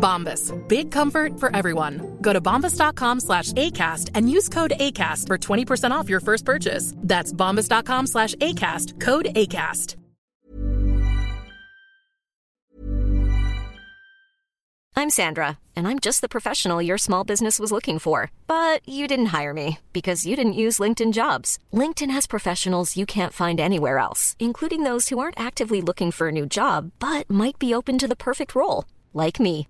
Bombas. Big comfort for everyone. Go to bombas.com slash ACAST and use code ACAST for 20% off your first purchase. That's bombas.com slash ACAST. Code ACAST. I'm Sandra, and I'm just the professional your small business was looking for. But you didn't hire me because you didn't use LinkedIn jobs. LinkedIn has professionals you can't find anywhere else, including those who aren't actively looking for a new job but might be open to the perfect role, like me.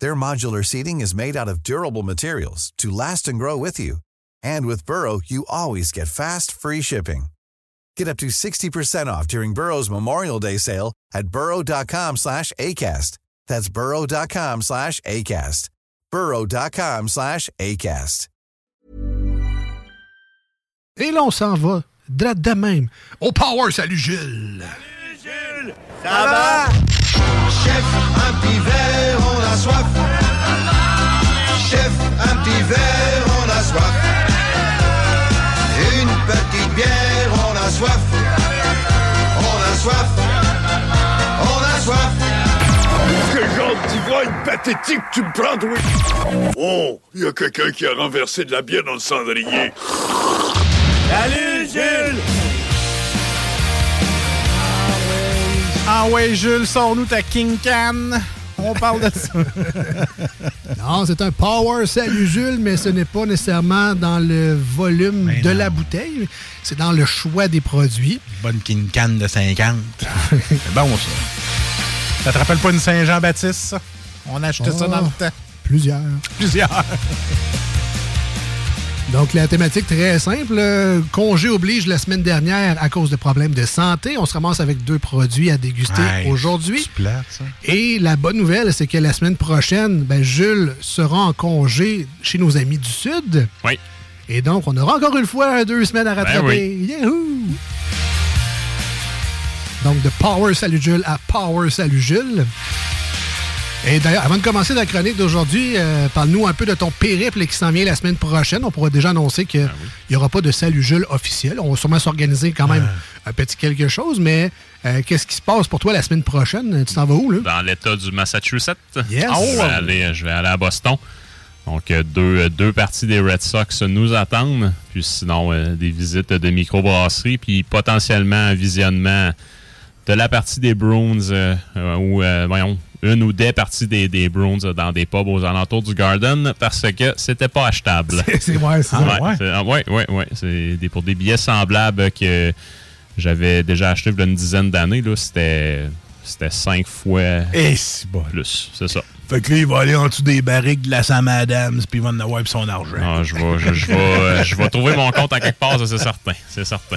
Their modular seating is made out of durable materials to last and grow with you. And with Burrow, you always get fast, free shipping. Get up to 60% off during Burrow's Memorial Day sale at burrow.com slash ACAST. That's burrow.com slash ACAST. burrow.com slash ACAST. Et là, on s'en va, de, de même, au Power. Salut, Gilles! Ça va? Chef, un petit verre, on a soif. Chef, un petit verre, on a soif. Une petite bière, on a soif. On a soif. On a soif. Quel genre d'ivrogne pathétique tu me prends, toi? Oh, il y a quelqu'un qui a renversé de la bière dans le cendrier. Salut, Jules! Ah ouais, Jules, sors-nous ta King Can. On parle de ça. Non, c'est un Power Salut Jules, mais ce n'est pas nécessairement dans le volume Ben de non. la bouteille. C'est dans le choix des produits. Bonne King Can de 50. C'est bon, ça. Ça te rappelle pas une Saint-Jean-Baptiste, ça? On a acheté ça Oh. dans le temps. Plusieurs. Plusieurs. Donc, la thématique très simple. euh, Congé oblige la semaine dernière à cause de problèmes de santé. On se ramasse avec deux produits à déguster Ouais, aujourd'hui. c'est plate, ça? Et la bonne nouvelle, c'est que la semaine prochaine, ben, Jules sera en congé chez nos amis du Sud. Oui. Et donc, on aura encore une fois deux semaines à rattraper. oui. Yahoo! Donc, de Power Salut Jules à Power Salut Jules. Et d'ailleurs, avant de commencer la chronique d'aujourd'hui, euh, parle-nous un peu de ton périple qui s'en vient la semaine prochaine. On pourra déjà annoncer qu'il n'y aura pas de Salut Jules officiel. On va sûrement s'organiser quand même un petit quelque chose, mais euh, qu'est-ce qui se passe pour toi la semaine prochaine? Tu t'en vas où, là? Dans l'État du Massachusetts. Yes. Je, vais Oh. aller, je vais aller à Boston. Donc, euh, deux, deux parties des Red Sox nous attendent. Puis sinon, euh, des visites de microbrasserie. Puis potentiellement un visionnement de la partie des Bruins ou, voyons, une ou des parties des, des euh, dans des pubs aux alentours du Garden parce que c'était pas achetable. C'est- ouais, c'est ça. Ouais, c'est- ah, ouais, ouais, ouais. C'est des, pour des billets semblables que j'avais déjà acheté il y a une dizaine d'années. là, C'était c'était cinq fois Et c'est bon. plus. C'est ça. Fait que là, il va aller en dessous des barriques de la Sam Adams, puis il va en avoir son argent. Ah, je, vais, je, je vais, je vais trouver mon compte à quelque part, ça, c'est certain. C'est certain.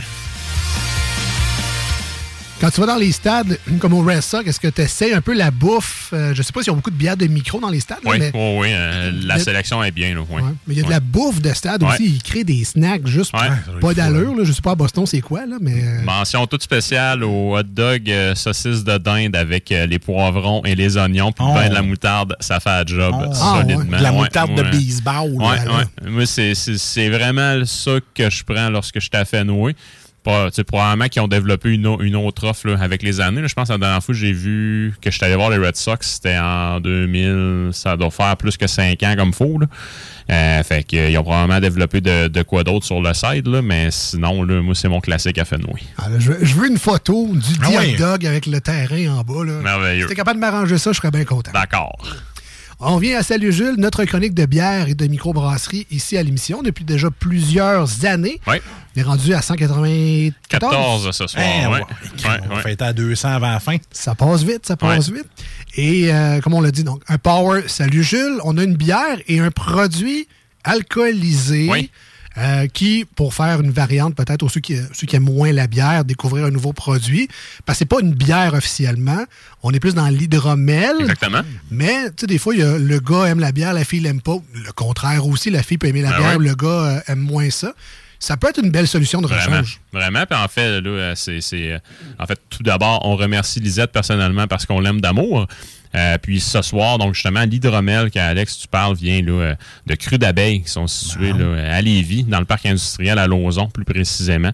Quand tu vas dans les stades, comme au Red Sox, est-ce que tu essaies un peu la bouffe? Euh, je sais pas s'il y a beaucoup de bières de micro dans les stades, là, Oui, mais, oui, oui. euh, la Mais- sélection est bien. Là, oui. Ouais, mais il y a de Ouais. la bouffe de stade Ouais. aussi. Ils créent des snacks juste Ouais. pas d'allure. là. Je sais pas à Boston c'est quoi, là, mais. euh, Mention toute spéciale au hot dog euh, saucisse de dinde avec euh, les poivrons et les oignons, puis Oh. ben de la moutarde, ça fait un job Oh. solidement. Ah, ouais. De la Ouais, moutarde de ouais. baseball. Moi, c'est- c'est c'est vraiment ça que je prends lorsque je suis à Fenway. Pas, probablement qu'ils ont développé une, autre offre là, avec les années. là. Je pense que la dernière fois que j'ai vu que je suis allé voir les Red Sox, c'était en 2000. Ça doit faire plus que 5 ans comme faux. Euh, fait qu'ils ont probablement développé de, de quoi d'autre sur le site, là, mais sinon, là, moi, c'est mon classique à Fenway. Ah, je, veux- je veux une photo du Ah hot ouais. dog avec le terrain en bas. Là. Merveilleux. Si t'es capable de m'arranger ça, je serais bien content. D'accord. On vient à Salut Jules, notre chronique de bière et de microbrasserie ici à l'émission depuis déjà plusieurs années. Oui. On est rendu à 194. 14 ce soir. Eh, ouais. ouais. Ouais, On ouais. fêter à 200 avant la fin. Ça passe vite, ça passe Ouais. vite. Et euh, comme on l'a dit, donc un Power Salut Jules, on a une bière et un produit alcoolisé Oui. Euh, qui, pour faire une variante peut-être aux ceux qui, ceux qui aiment moins la bière, découvrir un nouveau produit, parce que c'est pas une bière officiellement, on est plus dans l'hydromel. Exactement. Mais, tu sais, des fois, il y a, le gars aime la bière, la fille l'aime pas. Le contraire aussi, la fille peut aimer la Ben bière, ouais. le gars euh, aime moins ça. Ça peut être une belle solution de Vraiment. rechange. Vraiment. Puis en fait, là, c'est. c'est, En fait, tout d'abord, on remercie Lisette personnellement parce qu'on l'aime d'amour. Euh, puis ce soir, donc justement, l'hydromel qu'Alex, tu parles, vient là, euh, de Cru d'abeilles qui sont situés là, à Lévis, dans le parc industriel à Lauson, plus précisément.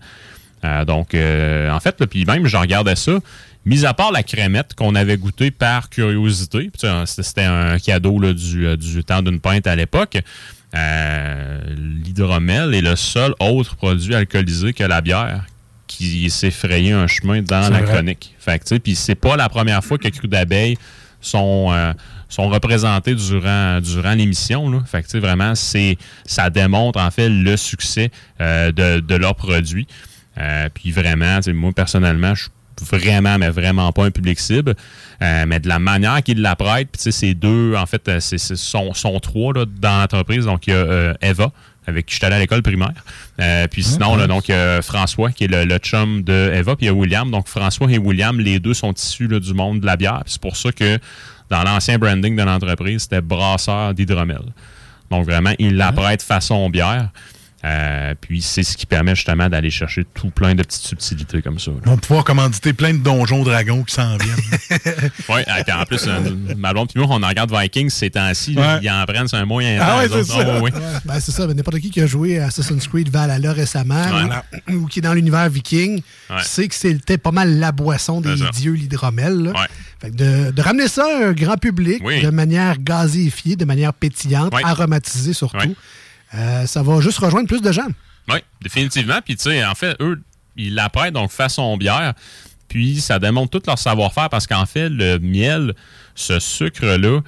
Euh, donc, euh, en fait, puis même, je regardais ça. Mis à part la crémette qu'on avait goûtée par curiosité, c'était un cadeau là, du, du temps d'une pinte à l'époque, euh, l'hydromel est le seul autre produit alcoolisé que la bière qui s'est frayé un chemin dans la vrai. chronique. Fait que, tu sais, puis c'est pas la première fois que Cru d'abeille sont, euh, sont représentés durant, durant l'émission. Fait vraiment, c'est, ça démontre en fait le succès euh, de, de leurs produits. Euh, puis vraiment, moi personnellement, je suis vraiment, mais vraiment pas un public cible. Mais de la manière qu'ils l'apprêtent, puis deux, en fait, c'est, sont, sont trois là, dans l'entreprise. Donc, il y a Eva, avec qui je suis allé à l'école primaire. Euh, puis sinon, là, donc, euh, François, qui est le, le chum de Eva, puis il y a William. Donc, François et William, les deux sont issus là, du monde de la bière. C'est pour ça que dans l'ancien branding de l'entreprise, c'était brasseur d'hydromel. Donc, vraiment, ils l'apprêtent façon bière. Euh, puis c'est ce qui permet justement d'aller chercher tout plein de petites subtilités comme ça. là. On va pouvoir commanditer plein de donjons dragons qui s'en viennent. Oui, en plus, euh, ma blonde puis moi, on en regarde Vikings ces temps-ci. Ouais. Ils en prennent sur un moyen. Ah ouais, temps, eux c'est ça. Ah. Ouais, ben, c'est ça. Ben, N'importe qui qui a joué à Assassin's Creed Valhalla récemment Voilà. ou, ou qui est dans l'univers viking sait que c'était pas mal la boisson des dieux, l'hydromel. de, de ramener ça à un grand public Oui. de manière gazéifiée, de manière pétillante, aromatisée surtout. Euh, ça va juste rejoindre plus de gens. Oui, définitivement. Puis, tu sais, en fait, eux, ils l'apprêtent donc façon bière. Puis, ça démontre tout leur savoir-faire parce qu'en fait, le miel, ce sucre-là,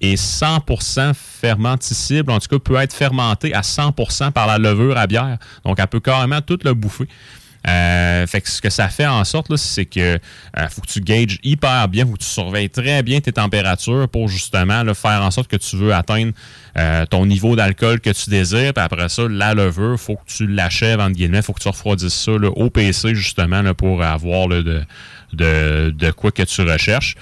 est 100% fermenticible. En tout cas, peut être fermenté à 100% par la levure à bière. Donc, elle peut carrément tout le bouffer. Euh, fait que ce que ça fait en sorte, c'est que euh, faut que tu gages hyper bien, faut que tu surveilles très bien tes températures pour justement là, faire en sorte que tu veux atteindre euh, ton niveau d'alcool que tu désires. Puis après ça, la levure, faut que tu l'achèves, entre guillemets, faut que tu refroidisses ça là, au PC justement là, pour avoir de, de, de quoi que tu recherches.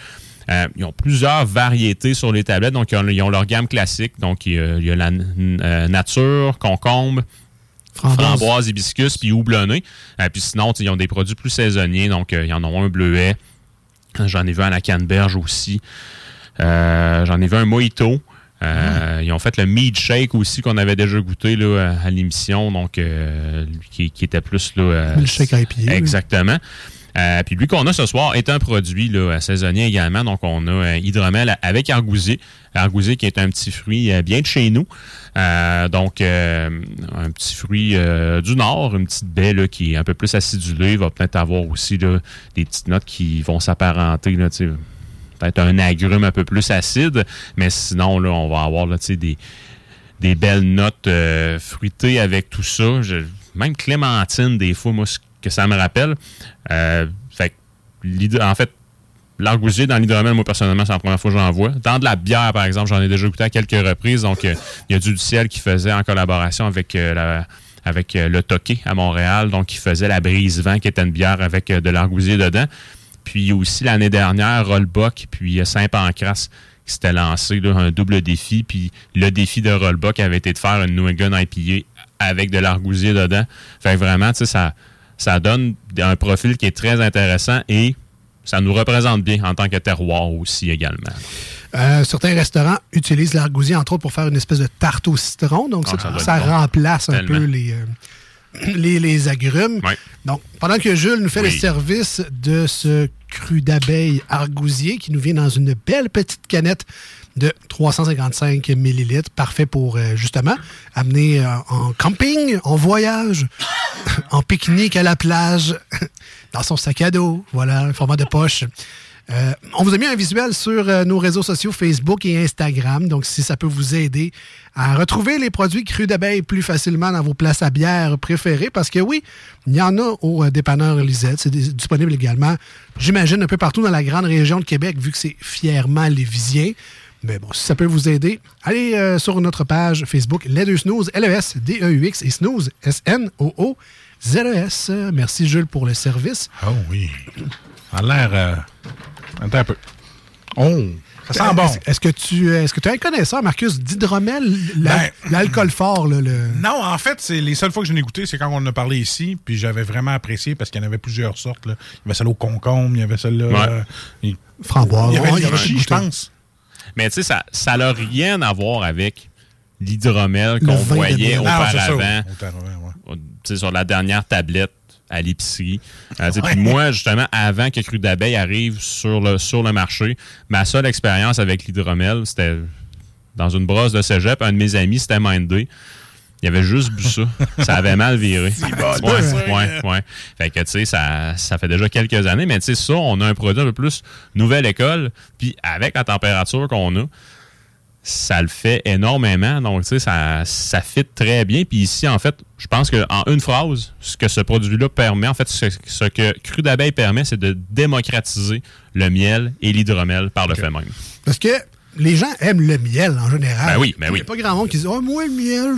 Euh, ils ont plusieurs variétés sur les tablettes. Donc, ils ont, ils ont leur gamme classique. Donc, il y a, il y a la euh, nature, concombre, Framboise. hibiscus, puis houblonné. Euh, puis sinon, ils ont des produits plus saisonniers. Donc, euh, ils en ont un bleuet. J'en ai vu un à canneberge aussi. Euh, J'en ai vu un mojito. Euh, Ils ont fait le mead shake aussi qu'on avait déjà goûté là, à l'émission, donc euh, qui, qui était plus là. euh, Milkshake IPA, Exactement. Euh, puis lui qu'on a ce soir est un produit là, saisonnier également. Donc on a un hydromel avec argousier. Argousier qui est un petit fruit euh, bien de chez nous. Euh, donc euh, un petit fruit euh, du nord, une petite baie qui est un peu plus acidulée. Va peut-être avoir aussi des petites notes qui vont s'apparenter. Peut-être un agrume un peu plus acide. Mais sinon, là, on va avoir des, belles notes euh, fruitées avec tout ça. Même clémentine, des fois, moi, ça me rappelle. Euh, fait en fait, l'argousier dans l'hydromel, moi, personnellement, c'est la première fois que j'en vois. Dans de la bière, par exemple, j'en ai déjà goûté à quelques reprises. Donc, euh, il y a du ciel qui faisait en collaboration avec euh, avec le Toqué à Montréal, donc qui faisait la brise-vent, qui était une bière avec de l'argousier dedans. Puis aussi l'année dernière, Rollbuck, puis Saint-Pancras qui s'était lancé un double défi. Puis le défi de Rollbuck avait été de faire une New England IPA avec de l'argousier dedans. Fait que vraiment, tu sais, ça, ça donne un profil qui est très intéressant et ça nous représente bien en tant que terroir aussi également. Euh, certains restaurants utilisent l'argousier, entre autres, pour faire une espèce de tarte au citron. Donc, Ah, ça, ça bon. remplace un peu les, euh, les, les agrumes. Donc, pendant que Jules nous fait le service de ce cru d'abeille argousier qui nous vient dans une belle petite canette de 355 millilitres, parfait pour euh, justement amener en camping, en voyage, en pique-nique à la plage, dans son sac à dos, voilà, un format de poche. Euh, on vous a mis un visuel sur euh, nos réseaux sociaux Facebook et Instagram. Donc, si ça peut vous aider à retrouver les produits crus d'abeille plus facilement dans vos places à bière préférées, parce que oui, il y en a au euh, dépanneur Lisette. C'est dis- disponible également, j'imagine, un peu partout dans la grande région de Québec, vu que c'est fièrement lévisien. Mais bon, si ça peut vous aider, allez sur notre page Facebook Les Deux Snooze, L-E-S-D-E-U-X et Snooze, S-N-O-O, Z-E-S. Merci Jules pour le service. Oh oui. Ça a l'air. euh, Attends un peu. Oh, ça sent bon. Est-ce- que tu est-ce que tu as un connaisseur, Marcus, d'hydromel, Ben, l'alcool fort, là, le... Non, en fait, c'est les seules fois que je l'ai goûté, c'est quand on en a parlé ici, puis j'avais vraiment apprécié parce qu'il y en avait plusieurs sortes. Là. Il y avait celle au concombre, il y avait celle-là. Ouais. euh, il- Framboise. Il y avait Ouais, je pense. Mais tu sais, ça ça n'a rien à voir avec l'hydromel qu'on voyait. Ah, auparavant sais, sur la dernière tablette à l'épicerie. Euh. Puis moi, justement, avant que Cru d'abeille arrive sur le, sur le marché, ma seule expérience avec l'hydromel, c'était dans une brosse de cégep. Un de mes amis, c'était Mindé. Il avait juste bu ça. ça avait mal viré. bon, ouais, ouais. Fait que, tu sais, ça, ça fait déjà quelques années, mais tu sais, ça, on a un produit un peu plus nouvelle école. Puis avec la température qu'on a, ça le fait énormément. Donc, tu sais, ça, ça fit très bien. Puis ici, en fait, je pense qu'en une phrase, ce que ce produit-là permet, en fait, ce, ce que Cru d'abeille permet, c'est de démocratiser le miel et l'hydromel par le fait même. Parce que les gens aiment le miel en général. Ben oui, ben Il oui. n'y a pas grand monde qui dit Oh, moi, le miel,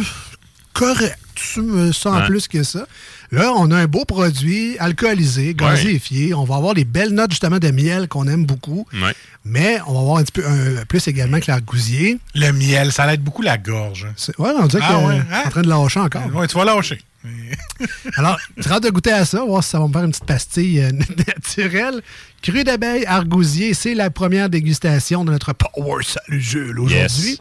correct. Tu me sens plus que ça. Là, on a un beau produit alcoolisé, gazéifié. On va avoir les belles notes justement de miel qu'on aime beaucoup. Ouais. Mais on va avoir un petit peu un- plus également que l'argousier. Le miel, ça aide beaucoup la gorge. Ouais, on dirait Ah que ouais, euh, hein? en train de lâcher encore. Ouais, tu vas lâcher. Alors, tu hâte de goûter à ça, voir si ça va me faire une petite pastille euh, naturelle. Cru d'abeille argousier, c'est la première dégustation de notre Power Salut Jules aujourd'hui. Yes.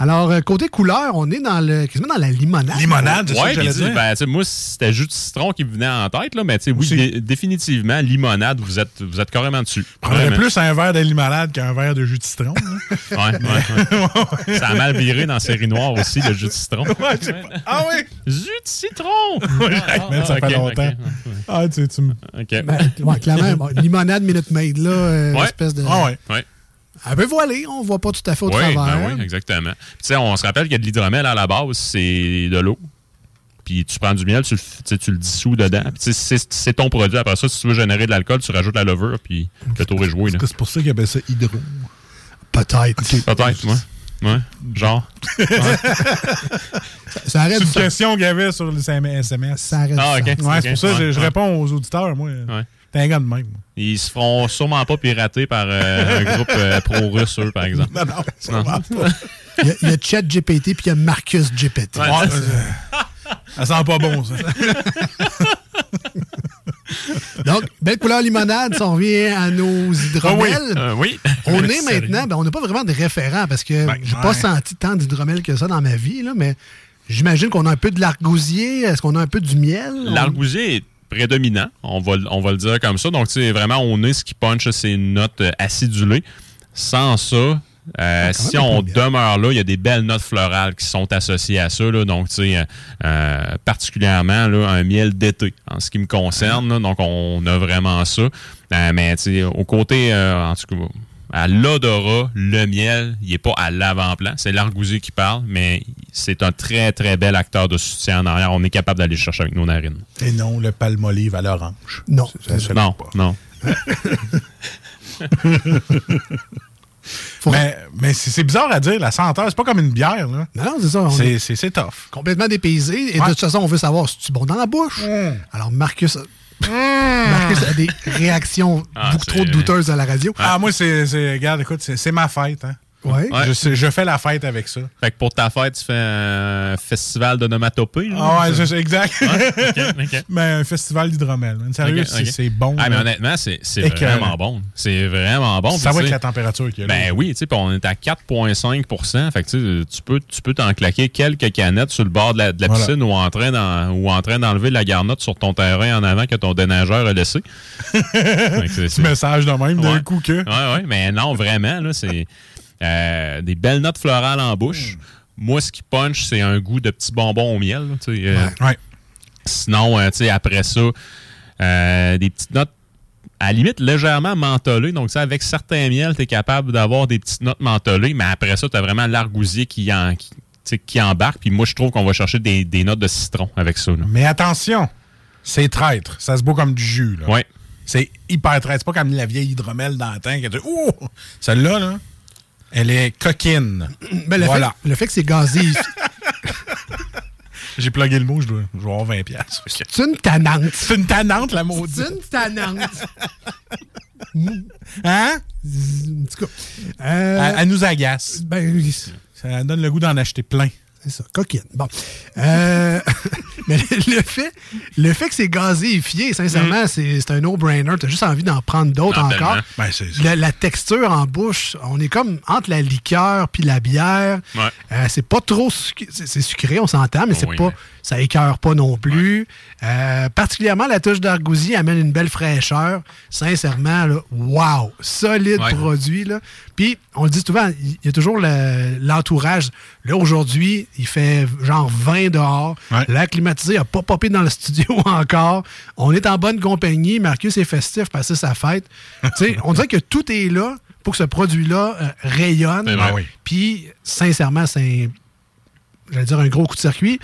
Alors, euh, côté couleur, on est dans le, quasiment dans la limonade. Limonade, c'est ça que dire. ben, tu sais, moi, c'était jus de citron qui me venait en tête, là, mais tu sais, oui, dé- définitivement, limonade, vous êtes, vous êtes carrément dessus. prendrais plus un verre de limonade qu'un verre de jus de citron. hein. Ouais, ouais, ouais. Ça a mal viré dans série noire aussi, le jus de citron. Ah oui! Jus de citron! Ouais, man, ça Ah, fait longtemps. Ah, tu sais, tu me. OK. Ben, ouais, clairement, bon, limonade Minute Maid, là, euh, Ouais. espèce de... Ah ouais. Un peu voilé, on voit pas tout à fait au Oui, travers. ben oui, exactement. Puis, Tu sais, on se rappelle que de l'hydromel à la base, c'est de l'eau. Puis tu prends du miel, tu tu le dissous dedans. C'est ton produit. Après ça, si tu veux générer de l'alcool, tu rajoutes la levure, puis le tour est joué. là. C'est pour ça qu'ils appellent ça hydro? Peut-être. Peut-être, moi. Ouais, genre. Ça arrête C'est une ça. question qu'il y avait sur les SMS. Ça arrête Ah, ça. ok. Ouais, c'est pour ça que je, Ouais, je ouais. réponds aux auditeurs, moi. Ouais. T'es un gars de même. Ils se feront sûrement pas pirater par euh, un groupe euh, pro-russe, eux, par exemple. Non, non, sûrement pas. Il y a, il y a Chat GPT puis il y a Marcus GPT. Ouais, ça sent pas bon, ça. Donc, belle couleur limonade, si on revient à nos hydromels. Euh, oui. On Ouais, est sérieux. maintenant, ben, on n'a pas vraiment de référent parce que Ben, j'ai ouais. pas senti tant d'hydromel que ça dans ma vie, là, mais j'imagine qu'on a un peu de l'argousier. Est-ce qu'on a un peu du miel? On- L'argousier est prédominant, on va, le- on va le dire comme ça. Donc, tu sais, vraiment, on est ce qui punch, c'est une note euh, acidulée. Sans ça, euh, Ah, si on bien. demeure là, il y a des belles notes florales qui sont associées à ça. Là. Donc, tu sais, euh, particulièrement là, un miel d'été, en ce qui me concerne. là. donc, on a vraiment ça. Euh, mais, tu sais, au côté, en tout cas, à l'odorat, le miel, il n'est pas à l'avant-plan. C'est l'argousier qui parle, mais c'est un très, très bel acteur de soutien en arrière. On est capable d'aller le chercher avec nos narines. Et non, le palmolive à l'orange. Non. Ça, ça Non, pas. non. Mais, mais c'est bizarre à dire, la senteur, c'est pas comme une bière, là. Non, non, c'est ça. est C'est c'est- c'est tough. complètement dépaysé. Et de toute façon, on veut savoir si tu bon dans la bouche. Alors, Marcus, Marcus a des réactions Ah, beaucoup c'est- trop douteuses à la radio. Ah, moi, c'est. c'est- Regarde, écoute, c'est c'est ma fête, hein. Ouais. Je, sais- je fais la fête avec ça. Fait que pour ta fête, tu fais un festival d'onomatopée. Ah ouais, c'est ça, exact. Ouais. Mais un festival d'hydromel. Sérieux, c'est- bon. Ah, mais honnêtement, c'est vraiment bon. C'est vraiment bon. Ça va avec sais, la température qu'il y a là. Ben oui, tu sais, on est à 4,5% Fait que tu peux tu peux t'en claquer quelques canettes sur le bord de la, de la Voilà. piscine ou en train d'en- ou en train d'enlever la garnotte sur ton terrain en avant que ton déneigeur a laissé. Petit message de même d'un Ouais. coup que. Ouais, ouais, mais non, vraiment, là, c'est euh, des belles notes florales en bouche. Mm. Moi, ce qui punch, c'est un goût de petits bonbons au miel. là, euh, Ouais. Sinon, euh, après ça, des petites notes à la limite légèrement mentholées. Donc, ça, avec certains miels, tu es capable d'avoir des petites notes mentholées, mais après ça, tu as vraiment l'argousier qui, en, qui, qui embarque. Puis moi, je trouve qu'on va chercher des, des notes de citron avec ça. là. Mais attention, c'est traître. Ça se boit comme du jus. Là. Ouais. C'est hyper traître. C'est pas comme la vieille hydromel dans le temps. que tu- Ouh! Celle-là, là, elle est coquine. Ben, le, voilà. fait, le fait que c'est gazé, J'ai plugué le mot, je dois, je dois avoir 20 piastres. c'est une tannante. C'est une tannante, la C'est maudite. une tannante. Hein? En tout cas. euh, Elle, elle nous agace. ben, oui, Ça donne le goût d'en acheter plein. c'est ça, coquine. Bon. Euh, mais le, fait, le fait que c'est gazéifié, sincèrement, c'est c'est un no-brainer. T'as juste envie d'en prendre d'autres Ah, encore. Ben. La, la texture en bouche, on est comme entre la liqueur puis la bière. Ouais. Euh, c'est pas trop sucré, c'est sucré, on s'entend, mais Oh c'est oui, pas, mais- ça écœure pas non plus. Euh, particulièrement la touche d'argousier amène une belle fraîcheur. Sincèrement, là, wow, solide Ouais. produit là. Puis on le dit souvent, il y a toujours le- l'entourage. là aujourd'hui, il fait genre 20 dehors. Ouais. L'air climatisé a pas popé dans le studio encore. On est en bonne compagnie. Marcus est festif, passer sa fête. Tu sais, on dirait que tout est là pour que ce produit-là euh, rayonne. Oui. Puis, sincèrement, c'est un, j'allais dire un gros coup de circuit.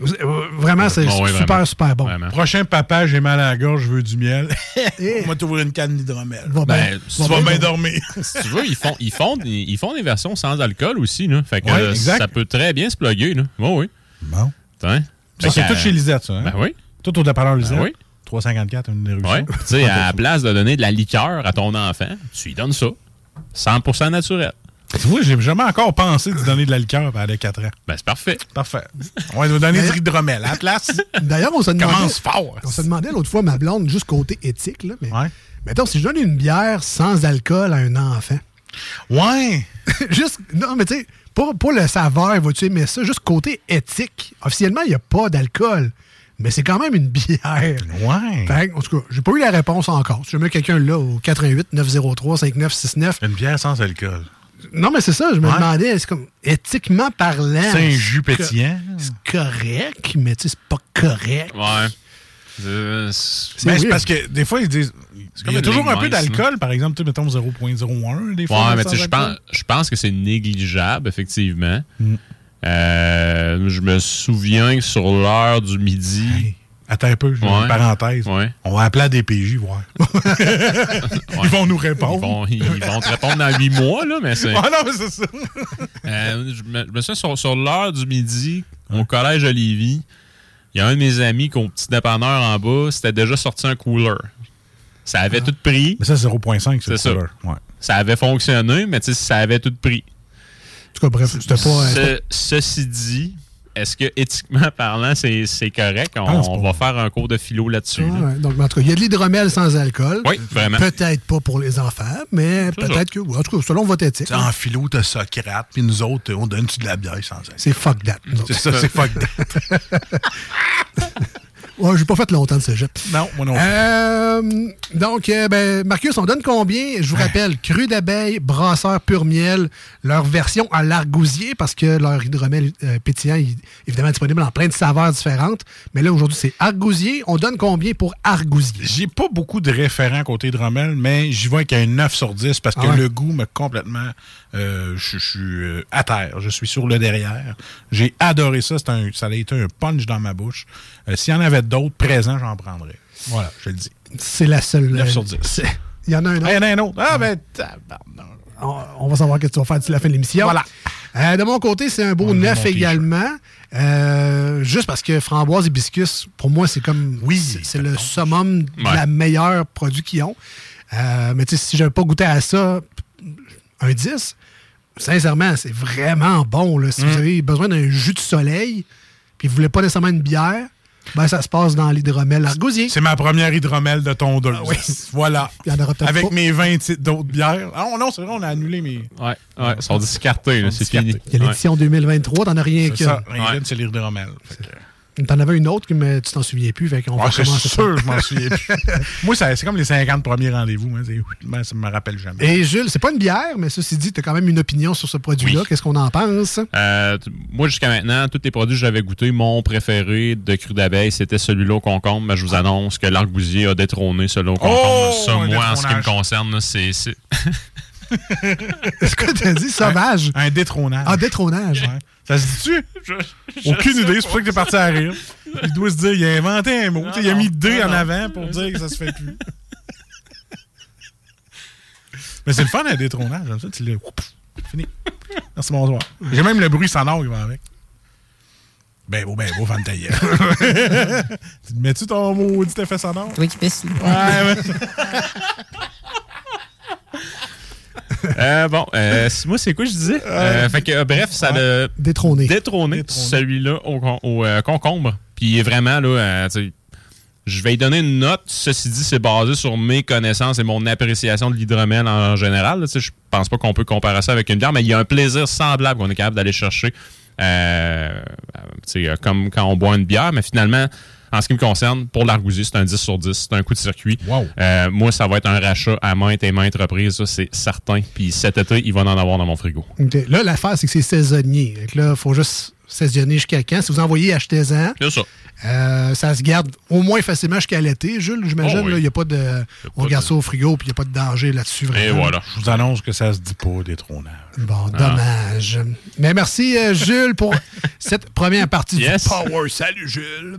Euh, Vraiment, c'est oui, super, vraiment. super bon. Vraiment. Prochain papa, j'ai mal à la gorge, je veux du miel. On va t'ouvrir une canne d'hydromel. Va Ben, tu Tu va vas bien bien dormir. si tu veux, ils font, ils font, des, ils font des versions sans alcool aussi. Là. Fait que Ouais, euh, exact. ça peut très bien se plugger. Là. Oui, oui. Bon. Tiens. Ça, c'est que, tout euh, chez Lisette, ça. Hein? Ben oui. Tout au dépanneur Lisette. Ben oui. 354, une éruption. Ouais. Tu sais, à la place de donner de la liqueur à ton enfant, tu lui donnes ça. 100% naturel. Tu vois, j'ai jamais encore pensé de donner de la liqueur à 4 ans. Ben, c'est parfait. Parfait. On va nous donner du hydromel à la place. D'ailleurs, on se demandait, Commence fort. on se demandait l'autre fois, ma blonde, juste côté éthique, là, mais Ouais. mettons, si je donne une bière sans alcool à un enfant, Ouais. juste, non, mais tu sais, pour, pour le saveur, vas-tu aimer ça? Juste côté éthique. Officiellement, il n'y a pas d'alcool, mais c'est quand même une bière. Ouais. Fait que, en tout cas, j'ai pas eu la réponse encore. Si jamais quelqu'un là au 88 903 5969. Une bière sans alcool. Non, mais c'est ça, je me Ouais. demandais, c'est comme éthiquement parlant. C'est un jus pétillant. C'est correct, mais tu sais, c'est pas correct. Ouais. Euh, c'est- parce que des fois, ils disent. Il y a toujours un peu d'alcool, par exemple, tu mettons 0.01 des fois. Ouais, mais sans tu sais, je pense, je pense que c'est négligeable, effectivement. Mm. Euh, je me souviens que sur l'heure du midi. Hey, attends un peu, j'ai Ouais. une parenthèse. Ouais. On va appeler à des PJ, voir. Ils vont nous Ils répondre. vont, ils vont te répondre dans huit mois, là, mais c'est. Ah non, mais c'est ça. Euh, je, me, je me souviens sur, sur l'heure du midi, au collège Olivier, il y a un de mes amis qui, au petit dépanneur en bas, c'était déjà sorti un cooler. Ça avait tout pris. Mais ça, 0.5, c'est C'est ça. Ouais. Ça avait fonctionné, mais tu sais, ça avait tout pris. En tout cas, bref, c'était pas. Ce- ceci dit, est-ce que éthiquement parlant, c'est c'est correct? On, Ah va faire un cours de philo là-dessus. Là. ouais. Donc, en tout cas, il y a de l'hydromel sans alcool. Oui, vraiment. Peut-être pas pour les enfants, mais C'est peut-être que. En tout cas, selon votre éthique. En philo, t'as Socrate, puis nous autres, on donne-tu de la bière sans alcool? C'est fuck that. C'est ça, c'est fuck that. Ouais, j'ai pas fait longtemps de cégep. Non, moi non plus. Euh, donc, euh, ben, Marcus, on donne combien? Je vous rappelle, cru d'abeille, brasseur pur miel, leur version à l'argousier, parce que leur hydromel euh, pétillant est évidemment disponible en plein de saveurs différentes. Mais là, aujourd'hui, c'est argousier. On donne combien pour argousier? J'ai pas beaucoup de référents côté Dromel, mais j'y vois avec un 9 sur 10 parce que Ah ouais. le goût me complètement. je suis à terre. Je suis sur le derrière. J'ai adoré ça. Un, ça a été un punch dans ma bouche. S'il y en avait d'autres présents, j'en prendrais. Voilà, je le dis. C'est la seule. 9 euh, sur 10. c'est- Il y en a un autre. Il y en a un autre. Ah, ben. On, on va savoir ce que tu vas faire d'ici la fin de l'émission. Voilà. Euh, de mon côté, c'est un beau On neuf également. Euh, juste parce que framboise et biscuits, pour moi, c'est comme. Oui, c'est- le summum de Ouais. la meilleure produit qu'ils ont. Euh, mais tu sais, si j'avais pas goûté à ça, un 10. sincèrement, c'est vraiment bon. Là. Si Mm. vous avez besoin d'un jus de soleil, puis vous voulez pas nécessairement une bière, ben ça se passe dans l'hydromel argousier. C'est ma première hydromel de tondeuse. Ah oui. Voilà. Il y en aura peut-être Avec pas. mes 20 titres d'autres bières. Ah non, c'est vrai, on a annulé mes. Ouais, ouais, ils sont discartés, c'est fini. Il y a l'édition 2023, t'en as rien C'est que. c'est l'hydromel. Fait que- T'en avais une autre, mais tu t'en souviens plus, fait qu'on Ouais, va c'est commencer sûr, ça. je m'en souviens plus. Moi, ça- c'est comme les 50 premiers rendez-vous. hein, c'est- ben, ça me rappelle jamais. Et Jules, c'est pas une bière, mais ceci dit, t'as quand même une opinion sur ce produit-là. Oui. Qu'est-ce qu'on en pense? Euh, moi, jusqu'à maintenant, tous les produits que j'avais goûtés, mon préféré de cru d'abeille, c'était celui-là au concombre. Mais je vous annonce que l'argousier a détrôné celui-là au concombre. Oh, ça, moi, en ce qui me concerne, là, c'est. Est-ce que t'as dit sauvage? Un détrônage. Ah, détrônage. Ouais. Ça se dit-tu? Aucune idée, c'est pour ça que t'es parti à rire. Il doit se dire, il a inventé un mot. Il a mis D en avant pour dire que ça se fait plus. Mais c'est le fun un détrônage. Comme ça, tu l'as. Oups, Fini. Merci, bonsoir. J'ai même le bruit sonore qui va avec. Ben beau, ben beau, fan mets-tu ton maudit effet sonore? Toi qui. Ouais, ouais. Euh, bon, euh, moi, c'est quoi je disais? Euh, fait que, euh, bref, ça a détrôné, détrôné celui-là au, con- au, euh, concombre. Puis vraiment, là, euh, je vais lui donner une note. Ceci dit, c'est basé sur mes connaissances et mon appréciation de l'hydromel en général. Je pense pas qu'on peut comparer ça avec une bière, mais il y a un plaisir semblable qu'on est capable d'aller chercher. Euh, euh, comme quand on boit une bière, mais finalement, en ce qui me concerne, pour l'argousier, c'est un 10 sur 10. C'est un coup de circuit. Euh, moi, ça va être un rachat à maintes et maintes reprises, c'est certain. Puis cet été, il va en avoir dans mon frigo. OK. Là, l'affaire, c'est que c'est saisonnier. Que là, il faut juste saisonner jusqu'à quand? Si vous envoyez, achetez-en. C'est ça. Euh, ça se garde au moins facilement jusqu'à l'été, Jules, j'imagine. Oh oui. là, Il y a pas de. On garde ça au frigo, puis il n'y a pas de danger là-dessus. Vraiment. Je vous annonce que ça se dit pas, détrônage. Bon, dommage. Mais merci, euh, Jules, pour cette première partie Yes. du Power. Salut, Jules.